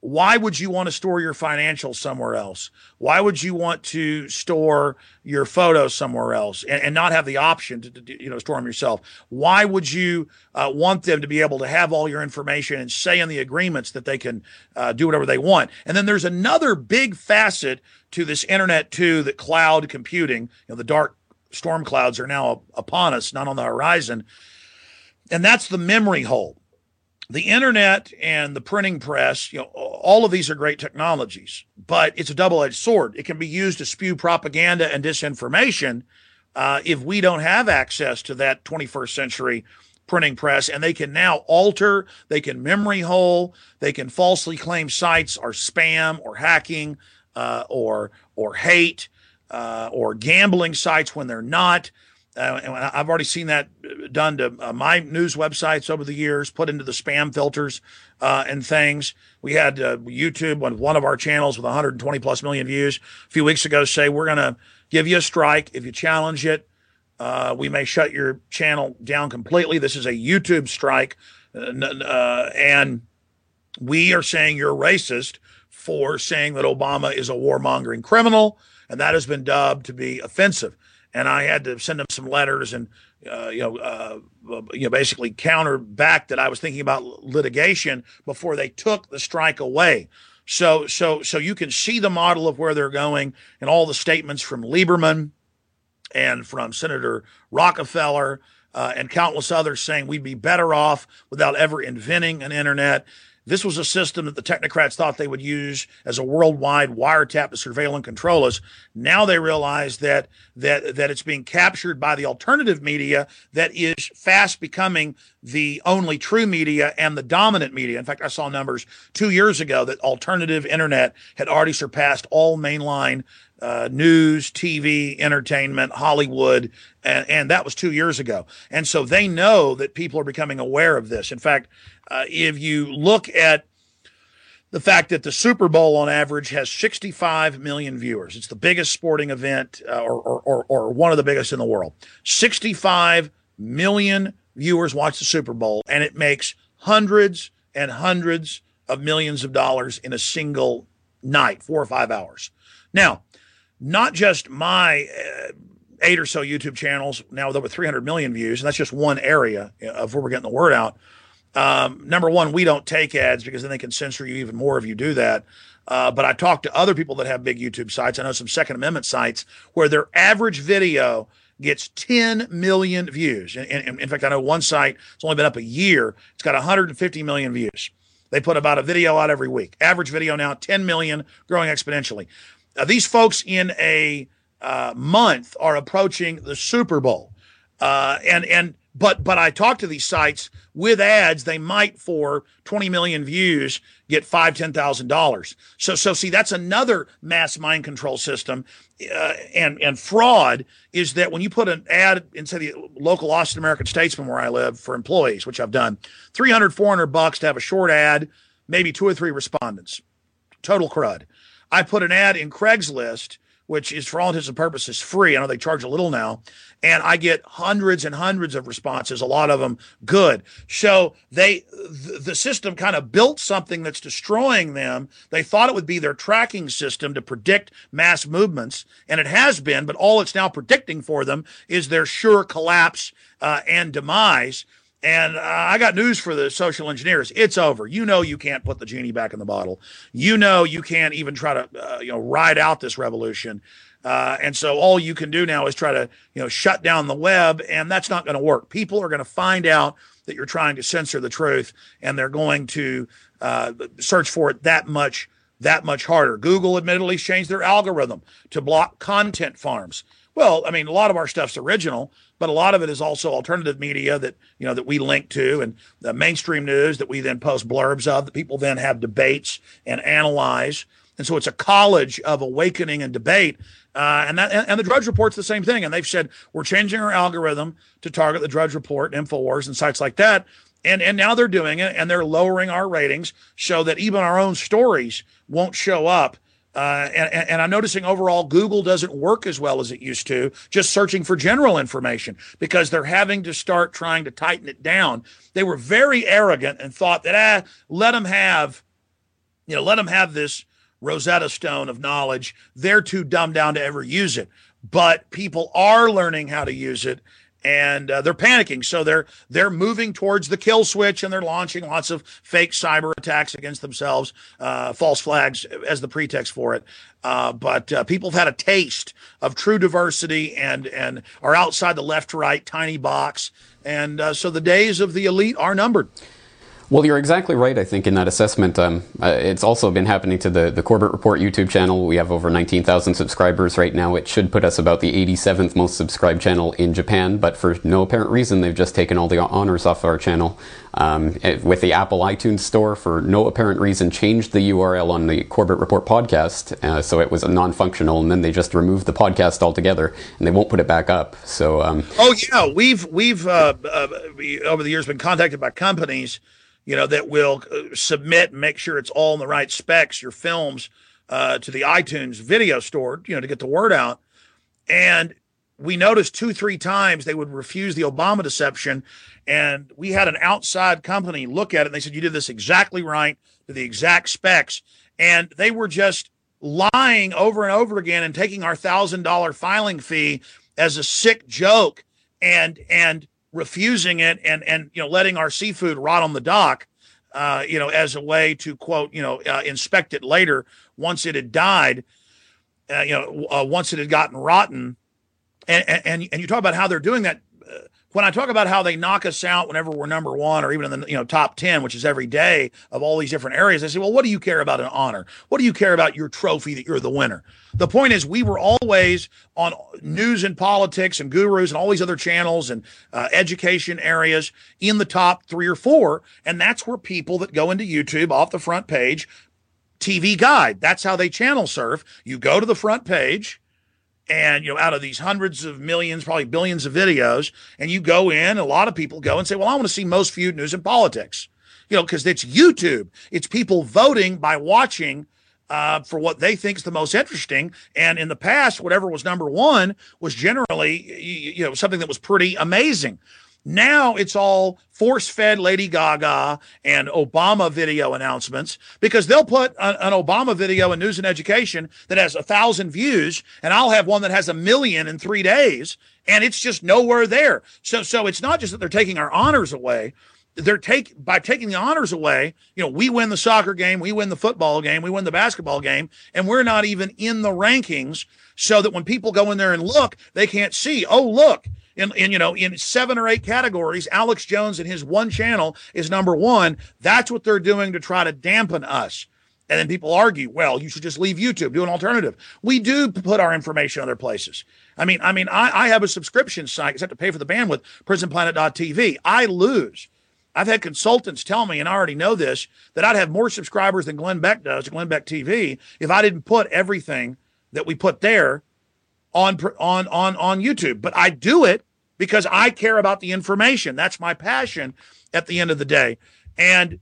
why would you want to store your financials somewhere else? Why would you want to store your photos somewhere else and, and not have the option to, to, you know store them yourself? Why would you uh, want them to be able to have all your information and say in the agreements that they can uh, do whatever they want? And then there's another big facet to this internet too, that cloud computing, you know, the dark storm clouds are now upon us, not on the horizon, and that's the memory hole the internet and the printing press, you know, all of these are great technologies, but it's a double-edged sword. It can be used to spew propaganda and disinformation uh, if we don't have access to that 21st century printing press, and they can now alter, they can memory hole, they can falsely claim sites are spam or hacking uh, or or hate uh, or gambling sites when they're not. Uh, I've already seen that done to uh, my news websites over the years, put into the spam filters uh, and things. We had uh, YouTube on one of our channels with 120 plus million views a few weeks ago say we're going to give you a strike if you challenge it. Uh, we may shut your channel down completely. This is a YouTube strike, uh, and we are saying you're racist for saying that Obama is a warmongering criminal, and that has been dubbed to be offensive and I had to send them some letters and uh, you know uh, you know basically counter back that I was thinking about litigation before they took the strike away. So so so you can see the model of where they're going and all the statements from Lieberman and from Senator Rockefeller uh, and countless others saying we'd be better off without ever inventing an internet This was a system that the technocrats thought they would use as a worldwide wiretap to surveil and control us. Now they realize that that that it's being captured by the alternative media that is fast becoming the only true media and the dominant media. In fact, I saw numbers two years ago that alternative internet had already surpassed all mainline uh, news, TV, entertainment, Hollywood, and, and, that was two years ago. And so they know that people are becoming aware of this. In fact, uh, if you look at the fact that the Super Bowl on average has 65 million viewers, it's the biggest sporting event uh, or, or, or, or one of the biggest in the world. 65 million viewers watch the Super Bowl, and it makes hundreds and hundreds of millions of dollars in a single night, four or five hours. Now, not just my uh, eight or so YouTube channels now with over 300 million views, and that's just one area of where we're getting the word out. Um, number one, we don't take ads because then they can censor you even more if you do that. Uh, but I talked to other people that have big YouTube sites. I know some Second Amendment sites where their average video gets 10 million views. And, in fact, I know one site, it's only been up a year, it's got 150 million views. They put about a video out every week. Average video now, 10 million, growing exponentially. Now, these folks in a uh, month are approaching the Super Bowl. Uh, and, and, but, but I talk to these sites with ads, they might for 20 million views get five, ten thousand dollars. So, so see, that's another mass mind control system. Uh, and, and fraud is that when you put an ad in say the local Austin American Statesman where I live for employees, which I've done 300, 400 bucks to have a short ad, maybe two or three respondents, total crud. I put an ad in Craigslist which is for all intents and purposes free. I know they charge a little now, and I get hundreds and hundreds of responses, a lot of them good. So they, the system kind of built something that's destroying them. They thought it would be their tracking system to predict mass movements, and it has been, but all it's now predicting for them is their sure collapse uh, and demise. And uh, I got news for the social engineers. It's over. You know you can't put the genie back in the bottle. You know you can't even try to uh, you know ride out this revolution. Uh, and so all you can do now is try to you know shut down the web, and that's not going to work. People are going to find out that you're trying to censor the truth, and they're going to uh, search for it that much that much harder. Google admittedly changed their algorithm to block content farms. Well, I mean, a lot of our stuff's original, but a lot of it is also alternative media that you know that we link to and the mainstream news that we then post blurbs of that people then have debates and analyze. And so it's a college of awakening and debate. Uh, and that and the drudge report's the same thing. And they've said we're changing our algorithm to target the drudge report infowars and sites like that. And and now they're doing it and they're lowering our ratings so that even our own stories won't show up uh, and, and, I'm noticing overall Google doesn't work as well as it used to, just searching for general information because they're having to start trying to tighten it down. They were very arrogant and thought that, ah, let them have, you know, let them have this Rosetta Stone of knowledge. They're too dumb down to ever use it. But people are learning how to use it and uh, they're panicking. So they're they're moving towards the kill switch, and they're launching lots of fake cyber attacks against themselves, uh, false flags as the pretext for it. Uh, but uh, people have had a taste of true diversity and and are outside the left right tiny box, and uh, so the days of the elite are numbered. Well, you're exactly right, I think, in that assessment. Um, uh, it's also been happening to the, the Corbett Report YouTube channel. We have over 19,000 subscribers right now. It should put us about the 87th most subscribed channel in Japan, but for no apparent reason, they've just taken all the honors off our channel. Um, it, with the Apple iTunes Store, for no apparent reason, changed the URL on the Corbett Report podcast, uh, so it was non functional, and then they just removed the podcast altogether, and they won't put it back up. So, um, oh, yeah, we've, we've uh, uh over the years been contacted by companies you know, that will uh, submit make sure it's all in the right specs, your films, uh, to the iTunes video store, you know, to get the word out. And we noticed two, three times they would refuse the Obama deception. And we had an outside company look at it and they said, You did this exactly right to the exact specs. And they were just lying over and over again and taking our thousand dollar filing fee as a sick joke. And and refusing it and and you know letting our seafood rot on the dock uh, you know as a way to quote you know uh, inspect it later. Once it had died uh, you know uh, once it had gotten rotten and, and and you talk about how they're doing that when I talk about how they knock us out whenever we're number one or even in the you know top 10, which is every day of all these different areas, I say, well, what do you care about an honor? What do you care about your trophy that you're the winner? The point is, we were always on news and politics and gurus and all these other channels and uh, education areas in the top three or four. And that's where people that go into YouTube off the front page, TV guide, that's how they channel surf. You go to the front page and you know out of these hundreds of millions probably billions of videos and you go in a lot of people go and say well i want to see most viewed news and politics. You know because it's youtube. It's people voting by watching uh, for what they think is the most interesting. And in the past whatever was number one was generally you know something that was pretty amazing now it's all force fed Lady Gaga and Obama video announcements because they'll put an Obama video in news and education that has a thousand views, and I'll have one that has a million in three days, and it's just nowhere there. So, so it's not just that they're taking our honors away. They're take by taking the honors away. You know, we win the soccer game, we win the football game, we win the basketball game, and we're not even in the rankings. So that when people go in there and look, they can't see. Oh, look, in, in you know in seven or eight categories alex jones and his one channel is number one. That's what they're doing to try to dampen us. And then people argue well you should just leave youtube do an alternative. We do put our information other places. I mean i mean i, I have a subscription site have to pay for the bandwidth prisonplanet.tv i lose. I've had consultants tell me, and I already know this, that I'd have more subscribers than Glenn Beck does Glenn Beck TV if I didn't put everything that we put there on on on on YouTube. But I do it because I care about the information. That's my passion at the end of the day. And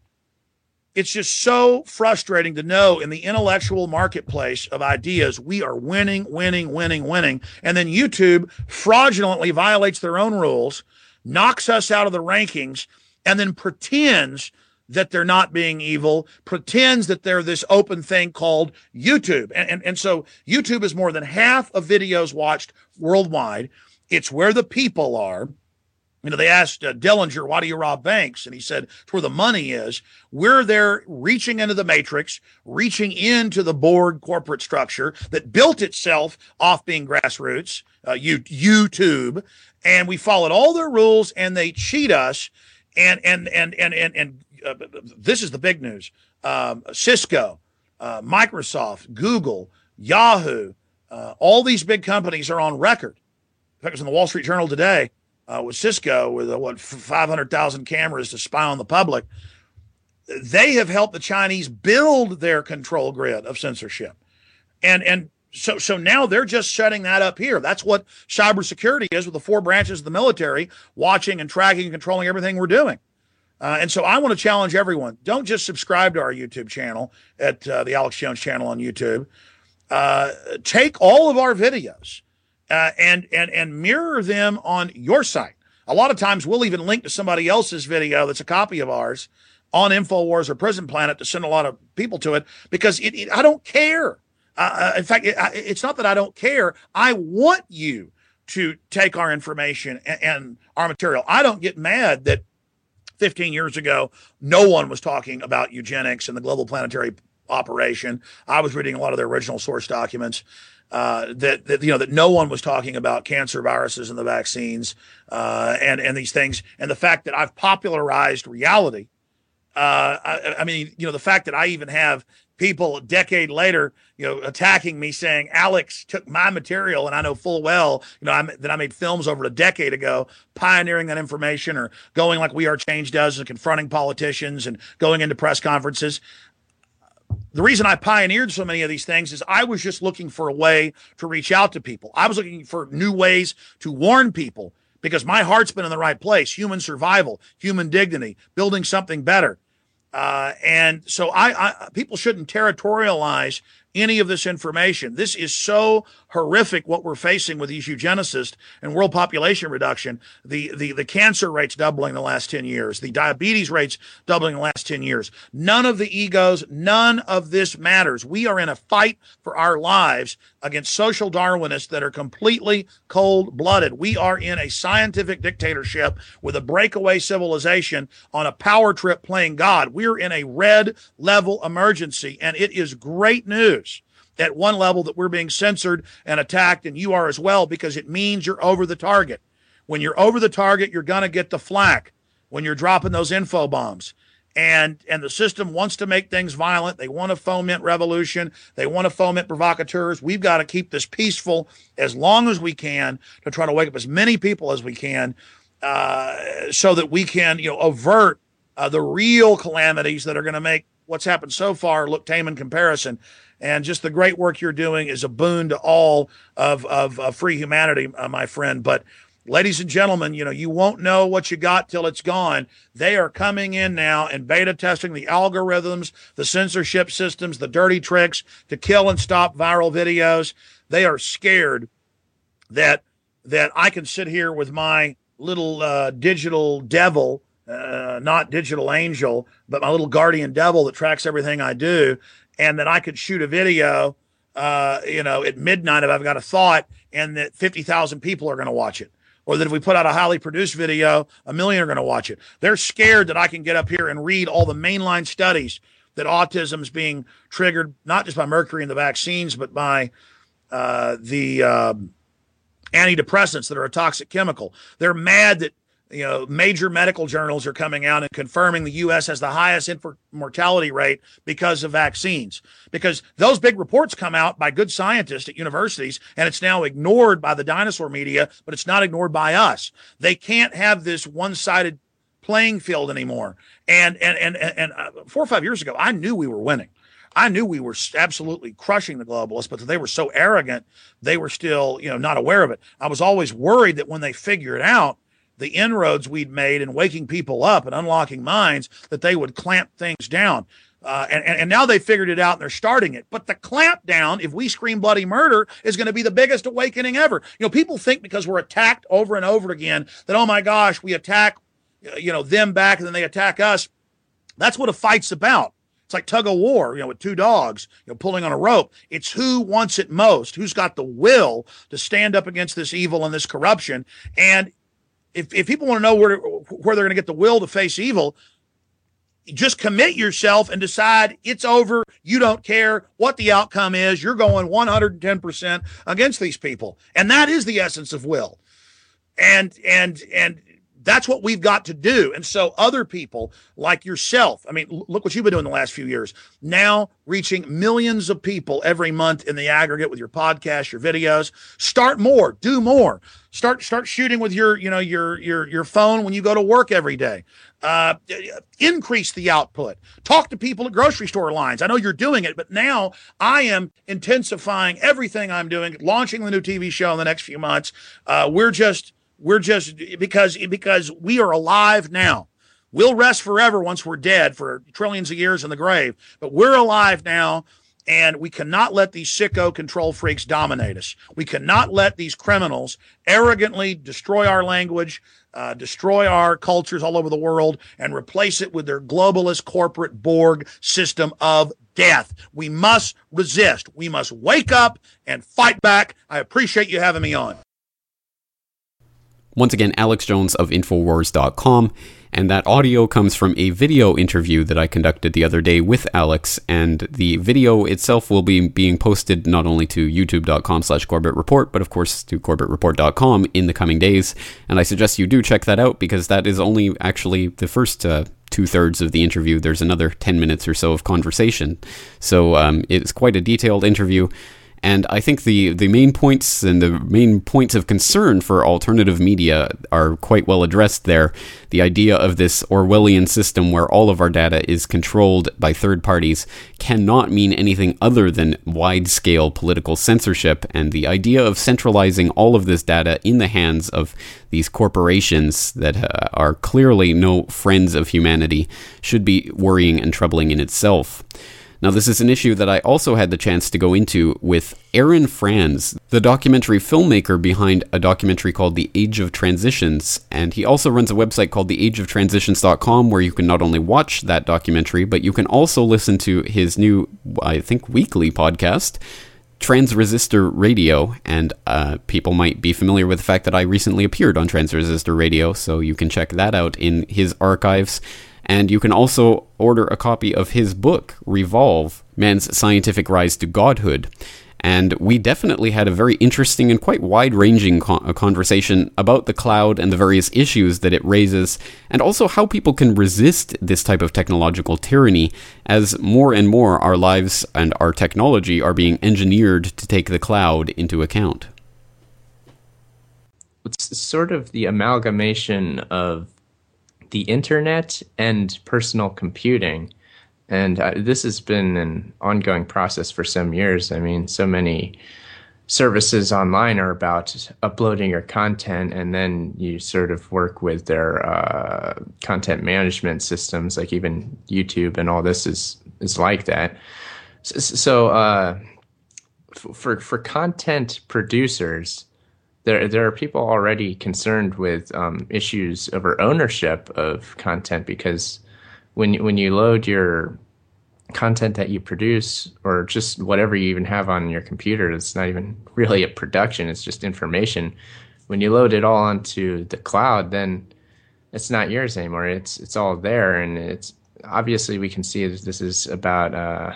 it's just so frustrating to know in the intellectual marketplace of ideas, we are winning, winning, winning, winning. And then YouTube fraudulently violates their own rules, knocks us out of the rankings, and then pretends that they're not being evil, pretends that they're this open thing called YouTube. And, and, and so YouTube is more than half of videos watched worldwide. It's where the people are. You know, they asked uh, Dillinger, why do you rob banks? And he said, it's where the money is. We're there reaching into the matrix, reaching into the Borg corporate structure that built itself off being grassroots, uh, YouTube. And we followed all their rules and they cheat us. And, and, and, and, and, and uh, this is the big news. Um, Cisco, uh, Microsoft, Google, Yahoo, uh, all these big companies are on record. In fact, it was in the Wall Street Journal today uh, with Cisco with uh, what 500,000 cameras to spy on the public. They have helped the Chinese build their control grid of censorship, and and so so now they're just shutting that up here. That's what cybersecurity is with the four branches of the military watching and tracking and controlling everything we're doing. Uh, and so I want to challenge everyone: don't just subscribe to our YouTube channel at uh, the Alex Jones channel on YouTube. Uh, take all of our videos uh, and and and mirror them on your site. A lot of times we'll even link to somebody else's video that's a copy of ours on Infowars or Prison Planet to send a lot of people to it because it, it I don't care. Uh, uh in fact, it, it's not that I don't care. I want you to take our information and, and our material. I don't get mad that 15 years ago, no one was talking about eugenics and the global planetary operation. I was reading a lot of their original source documents. Uh, that, that you know that no one was talking about cancer viruses and the vaccines uh, and and these things, and the fact that I've popularized reality. Uh, I, I, mean, you know, the fact that I even have people a decade later, you know, attacking me saying Alex took my material, and I know full well, you know, I'm, that I made films over a decade ago, pioneering that information, or going like We Are Change does and confronting politicians and going into press conferences the reason I pioneered so many of these things is I was just looking for a way to reach out to people. I was looking for new ways to warn people because my heart's been in the right place human survival, human dignity, building something better. Uh, and so I, I, people shouldn't territorialize any of this information. This is so horrific what we're facing with these eugenicists and world population reduction. The, the, the cancer rates doubling the last 10 years, the diabetes rates doubling the last 10 years. None of the egos, none of this matters. We are in a fight for our lives against social Darwinists that are completely cold blooded. We are in a scientific dictatorship with a breakaway civilization on a power trip playing God. We're in a red level emergency, and it is great news at one level that we're being censored and attacked, and you are as well, because it means you're over the target. When you're over the target, you're going to get the flak when you're dropping those info bombs. And, and the system wants to make things violent. They want to foment revolution. They want to foment provocateurs. We've got to keep this peaceful as long as we can to try to wake up as many people as we can uh, so that we can, you know, avert uh, the real calamities that are going to make what's happened so far look tame in comparison. And just the great work you're doing is a boon to all of, of, of free humanity, uh, my friend. But ladies and gentlemen, you know, you won't know what you got till it's gone. They are coming in now and beta testing the algorithms, the censorship systems, the dirty tricks to kill and stop viral videos. They are scared that that I can sit here with my little uh, digital devil uh, not digital angel, but my little guardian devil that tracks everything I do, and that I could shoot a video, uh, you know, at midnight if I've got a thought, and that fifty thousand people are going to watch it, or that if we put out a highly produced video, a million are going to watch it. They're scared that I can get up here and read all the mainline studies that autism is being triggered not just by mercury in the vaccines, but by uh, the um, antidepressants that are a toxic chemical. They're mad that you know, major medical journals are coming out and confirming the U.S. has the highest infant mortality rate because of vaccines. Because those big reports come out by good scientists at universities, and it's now ignored by the dinosaur media, but it's not ignored by us. They can't have this one-sided playing field anymore. And and and and uh, four or five years ago, I knew we were winning. I knew we were absolutely crushing the globalists, but they were so arrogant, they were still, you know, not aware of it. I was always worried that when they figure it out, the inroads we'd made in waking people up and unlocking minds that they would clamp things down. Uh, and, and now they figured it out and they're starting it. But the clamp down, if we scream bloody murder, is going to be the biggest awakening ever. You know, people think because we're attacked over and over again that, oh my gosh, we attack, uh, you know, them back and then they attack us. That's what a fight's about. It's like tug of war, you know, with two dogs, you know, pulling on a rope. It's who wants it most, who's got the will to stand up against this evil and this corruption. And if, if people want to know where, where they're going to get the will to face evil, just commit yourself and decide it's over. You don't care what the outcome is. You're going 110% against these people. And that is the essence of will. And, and, and that's what we've got to do. And so other people like yourself, I mean, look what you've been doing the last few years, now reaching millions of people every month in the aggregate with your podcast, your videos. Start more, do more. Start start shooting with your, you know, your your your phone when you go to work every day. Uh, increase the output. Talk to people at grocery store lines. I know you're doing it, but now I am intensifying everything I'm doing, launching the new TV show in the next few months. Uh, we're just we're just because because we are alive now. We'll rest forever once we're dead for trillions of years in the grave, but we're alive now. And we cannot let these sicko control freaks dominate us. We cannot let these criminals arrogantly destroy our language, uh, destroy our cultures all over the world, and replace it with their globalist corporate Borg system of death. We must resist. We must wake up and fight back. I appreciate you having me on. Once again, Alex Jones of Infowars.com. And that audio comes from a video interview that I conducted the other day with Alex. And the video itself will be being posted not only to youtube.com slash Corbett Report, but of course to CorbettReport.com in the coming days. And I suggest you do check that out because that is only actually the first uh, two thirds of the interview. There's another 10 minutes or so of conversation. So um, it's quite a detailed interview. And I think the, the main points and the main points of concern for alternative media are quite well addressed there. The idea of this Orwellian system where all of our data is controlled by third parties cannot mean anything other than wide scale political censorship. And the idea of centralizing all of this data in the hands of these corporations that uh, are clearly no friends of humanity should be worrying and troubling in itself. Now, this is an issue that I also had the chance to go into with Aaron Franz, the documentary filmmaker behind a documentary called The Age of Transitions. And he also runs a website called theageoftransitions.com where you can not only watch that documentary, but you can also listen to his new, I think, weekly podcast. Transresistor Radio, and uh, people might be familiar with the fact that I recently appeared on Transresistor Radio, so you can check that out in his archives. And you can also order a copy of his book, Revolve Man's Scientific Rise to Godhood. And we definitely had a very interesting and quite wide ranging con- uh, conversation about the cloud and the various issues that it raises, and also how people can resist this type of technological tyranny as more and more our lives and our technology are being engineered to take the cloud into account. It's sort of the amalgamation of the internet and personal computing and uh, this has been an ongoing process for some years. I mean, so many services online are about uploading your content, and then you sort of work with their uh, content management systems, like even YouTube and all this is is like that. So, uh, for for content producers, there there are people already concerned with um, issues over ownership of content because when when you load your content that you produce or just whatever you even have on your computer it's not even really a production it's just information. When you load it all onto the cloud then it's not yours anymore. It's it's all there and it's obviously we can see that this is about uh,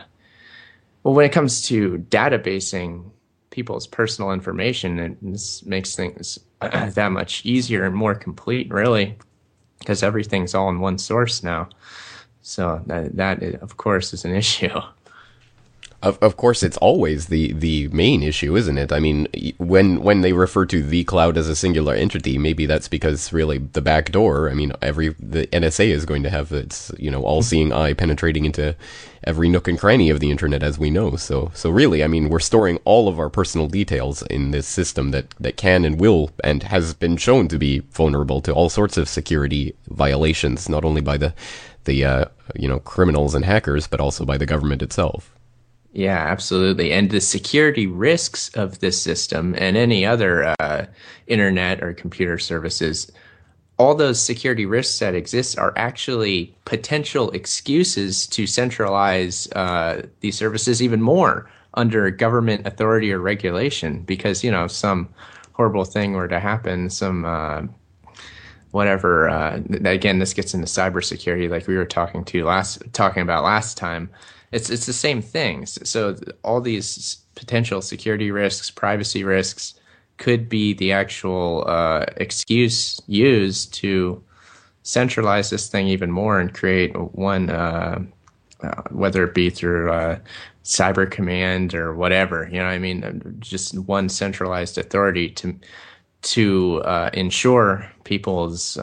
well when it comes to databasing people's personal information and this makes things that much easier and more complete really because everything's all in one source now so that that of course is an issue. Of, of course, it's always the, the main issue, isn't it? I mean, when when they refer to the cloud as a singular entity, maybe that's because really the back door. I mean, every the NSA is going to have its you know all seeing eye penetrating into every nook and cranny of the internet, as we know. So so really, I mean, we're storing all of our personal details in this system that that can and will and has been shown to be vulnerable to all sorts of security violations, not only by the the uh, you know criminals and hackers, but also by the government itself. Yeah, absolutely. And the security risks of this system and any other uh, internet or computer services, all those security risks that exist are actually potential excuses to centralize uh, these services even more under government authority or regulation. Because, you know, some horrible thing were to happen, some uh, whatever. Uh, again, this gets into cybersecurity, like we were talking to last talking about last time. It's it's the same thing. So all these potential security risks, privacy risks, could be the actual uh, excuse used to centralize this thing even more and create one, uh, uh, whether it be through uh, cyber command or whatever. You know, I mean, just one centralized authority to to uh, ensure people's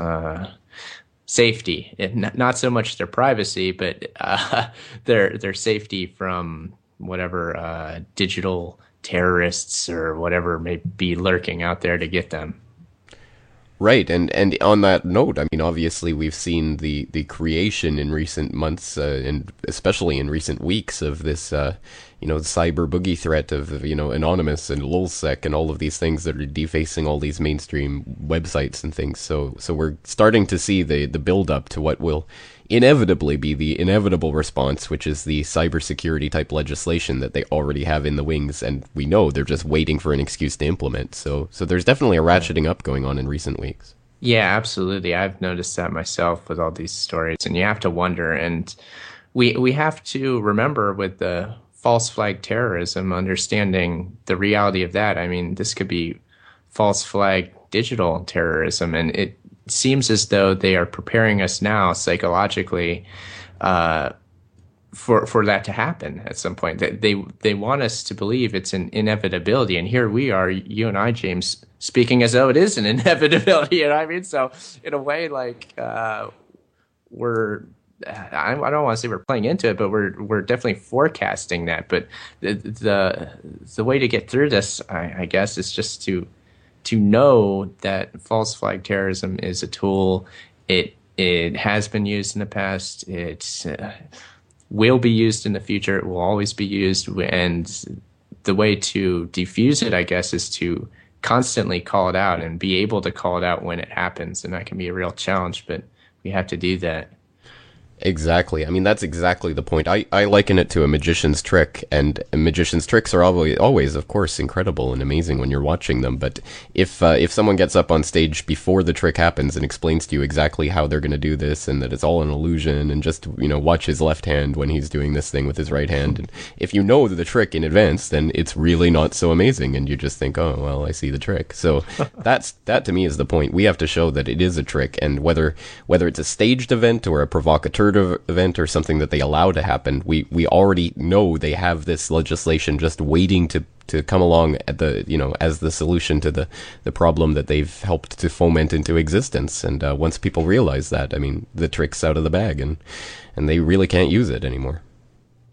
safety, not so much their privacy, but uh, their their safety from whatever uh, digital terrorists or whatever may be lurking out there to get them. Right, and and on that note, I mean, obviously we've seen the the creation in recent months, uh, and especially in recent weeks, of this, uh, you know, cyber boogie threat of you know anonymous and lulzsec and all of these things that are defacing all these mainstream websites and things. So so we're starting to see the the build up to what will inevitably be the inevitable response, which is the cybersecurity type legislation that they already have in the wings, and we know they're just waiting for an excuse to implement. So, so there's definitely a ratcheting up going on in recent weeks. Yeah, absolutely. I've noticed that myself with all these stories, and you have to wonder. And we we have to remember with the false flag terrorism, understanding the reality of that. I mean, this could be false flag digital terrorism, and it seems as though they are preparing us now psychologically uh, for for that to happen at some point. They, they they want us to believe it's an inevitability, and here we are, you and I, James, speaking as though it is an inevitability. You know what I mean? So in a way, like uh, we're. I, I don't want to say we're playing into it, but we're we're definitely forecasting that. But the the, the way to get through this, I, I guess, is just to to know that false flag terrorism is a tool. It it has been used in the past. It uh, will be used in the future. It will always be used. And the way to defuse it, I guess, is to constantly call it out and be able to call it out when it happens. And that can be a real challenge, but we have to do that. Exactly. I mean, that's exactly the point. I, I liken it to a magician's trick, and magician's tricks are always, always, of course, incredible and amazing when you're watching them. But if uh, if someone gets up on stage before the trick happens and explains to you exactly how they're going to do this, and that it's all an illusion, and just you know watch his left hand when he's doing this thing with his right hand, and if you know the trick in advance, then it's really not so amazing, and you just think, oh well, I see the trick. So that's that to me is the point. We have to show that it is a trick, and whether whether it's a staged event or a provocateur event or something that they allow to happen. We we already know they have this legislation just waiting to to come along at the you know as the solution to the the problem that they've helped to foment into existence. And uh, once people realize that, I mean, the trick's out of the bag, and and they really can't use it anymore.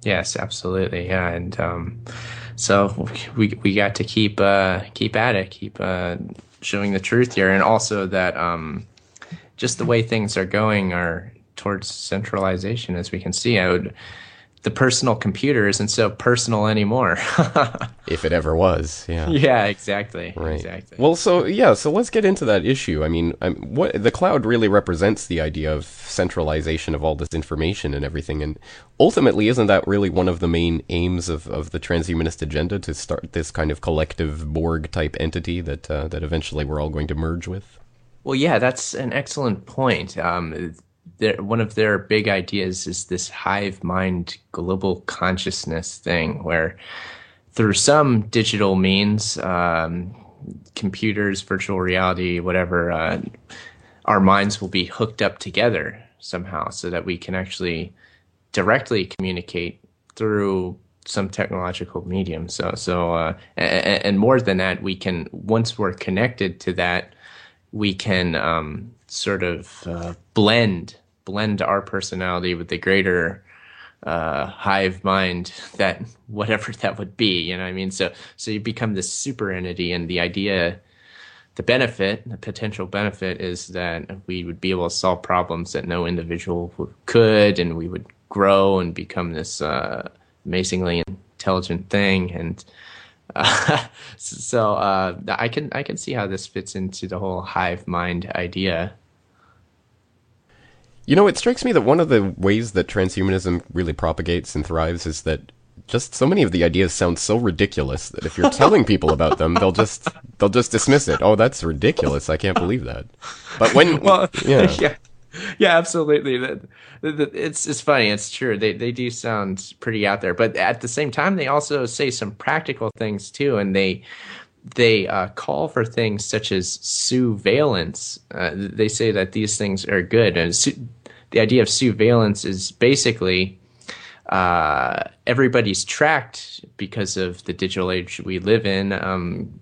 Yes, absolutely. Yeah, and um, so we we got to keep uh, keep at it, keep uh, showing the truth here, and also that um, just the way things are going are towards centralization, as we can see. I would the personal computer isn't so personal anymore. if it ever was, yeah. Yeah, exactly. Right. Exactly. Well, so yeah, so let's get into that issue. I mean, I'm, what the cloud really represents the idea of centralization of all this information and everything, and ultimately, isn't that really one of the main aims of, of the transhumanist agenda to start this kind of collective Borg type entity that uh, that eventually we're all going to merge with? Well, yeah, that's an excellent point. Um, their, one of their big ideas is this hive mind global consciousness thing, where through some digital means, um, computers, virtual reality, whatever, uh, our minds will be hooked up together somehow so that we can actually directly communicate through some technological medium. So, so, uh, and, and, more than that, we can, once we're connected to that, we can um, sort of uh, blend blend our personality with the greater uh, hive mind that whatever that would be. You know what I mean? So so you become this super entity, and the idea, the benefit, the potential benefit is that we would be able to solve problems that no individual could, and we would grow and become this uh, amazingly intelligent thing and. Uh, so I can I can see how this fits into the whole hive mind idea. You know, it strikes me that one of the ways that transhumanism really propagates and thrives is that just so many of the ideas sound so ridiculous that if you're telling people about them, they'll just they'll just dismiss it. Oh, that's ridiculous! I can't believe that. But when, well, yeah, yeah, yeah absolutely. It's it's funny. It's true. They they do sound pretty out there, but at the same time, they also say some practical things too, and they they uh, call for things such as surveillance. Uh, they say that these things are good, and su- the idea of surveillance is basically uh, everybody's tracked because of the digital age we live in. Um,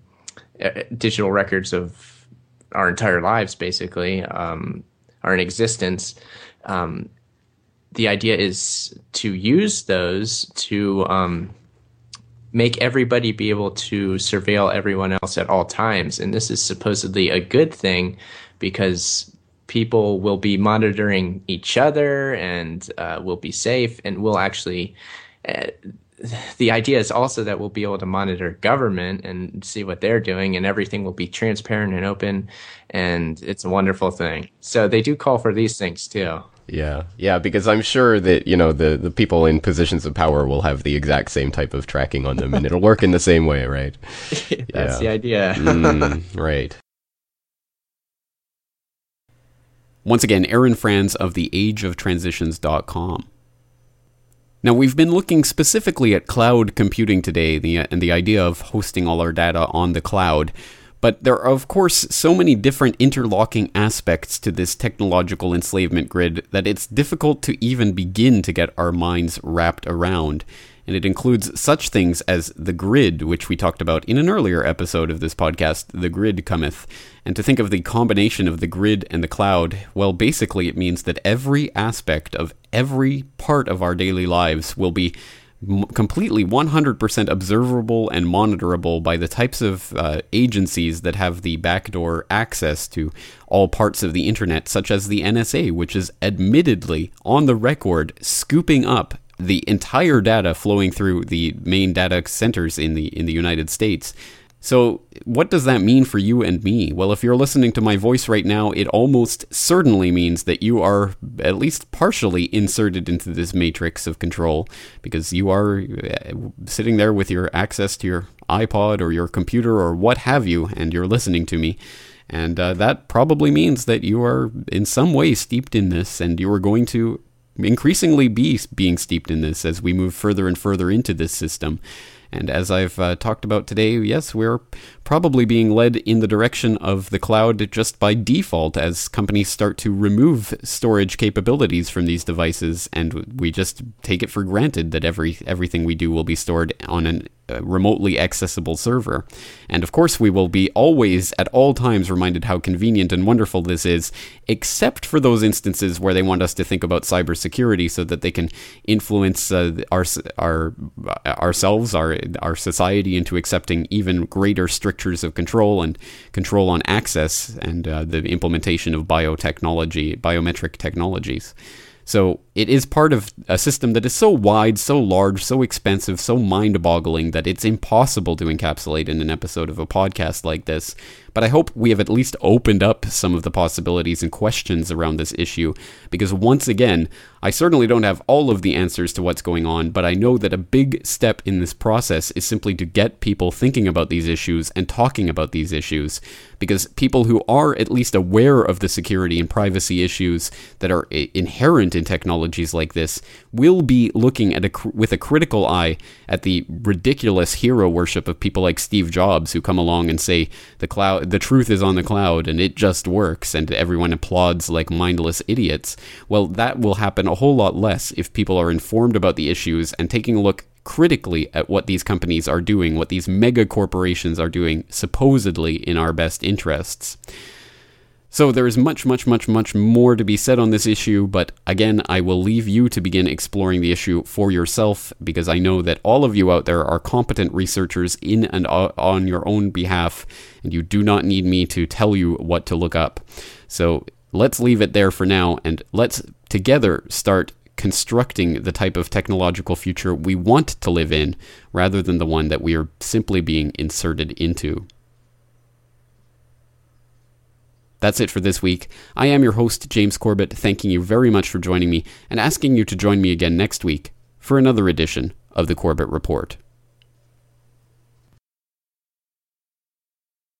digital records of our entire lives, basically, um, are in existence. Um, the idea is to use those to um, make everybody be able to surveil everyone else at all times. And this is supposedly a good thing because people will be monitoring each other and uh, will be safe and will actually. Uh, the idea is also that we'll be able to monitor government and see what they're doing, and everything will be transparent and open, and it's a wonderful thing. So they do call for these things too. Yeah, yeah, because I'm sure that you know the the people in positions of power will have the exact same type of tracking on them, and it'll work in the same way, right? That's yeah. the idea, mm, right? Once again, Aaron Franz of the ageoftransitions.com. Now, we've been looking specifically at cloud computing today the, and the idea of hosting all our data on the cloud. But there are, of course, so many different interlocking aspects to this technological enslavement grid that it's difficult to even begin to get our minds wrapped around and it includes such things as the grid, which we talked about in an earlier episode of this podcast, The Grid Cometh. And to think of the combination of the grid and the cloud, well, basically it means that every aspect of every part of our daily lives will be completely 100% observable and monitorable by the types of uh, agencies that have the backdoor access to all parts of the internet, such as the NSA, which is admittedly on the record scooping up the entire data flowing through the main data centers in the in the United States So, what does that mean for you and me? Well, if you're listening to my voice right now, it almost certainly means that you are at least partially inserted into this matrix of control because you are uh, sitting there with your access to your iPod or your computer or what have you, and you're listening to me. And uh, that probably means that you are in some way steeped in this, and you are going to increasingly be being steeped in this as we move further and further into this system. And as I've uh, talked about today, yes, we're probably being led in the direction of the cloud just by default as companies start to remove storage capabilities from these devices, and we just take it for granted that every everything we do will be stored on an uh, remotely accessible server. And of course, we will be always at all times reminded how convenient and wonderful this is, except for those instances where they want us to think about cybersecurity so that they can influence uh, our, our ourselves, our our society into accepting even greater strictures of control and control on access and uh, the implementation of biotechnology, biometric technologies. So it is part of a system that is so wide, so large, so expensive, so mind boggling that it's impossible to encapsulate in an episode of a podcast like this. But I hope we have at least opened up some of the possibilities and questions around this issue, because once again, I certainly don't have all of the answers to what's going on, but I know that a big step in this process is simply to get people thinking about these issues and talking about these issues, because people who are at least aware of the security and privacy issues that are inherent in like this will be looking at a, with a critical eye at the ridiculous hero worship of people like Steve Jobs who come along and say the cloud the truth is on the cloud and it just works and everyone applauds like mindless idiots. Well, that will happen a whole lot less if people are informed about the issues and taking a look critically at what these companies are doing, what these mega corporations are doing, supposedly in our best interests. So there is much, much, much, much more to be said on this issue, but again, I will leave you to begin exploring the issue for yourself because I know that all of you out there are competent researchers in and on your own behalf, and you do not need me to tell you what to look up. So let's leave it there for now, and let's together start constructing the type of technological future we want to live in rather than the one that we are simply being inserted into. That's it for this week. I am your host, James Corbett, thanking you very much for joining me and asking you to join me again next week for another edition of the Corbett Report.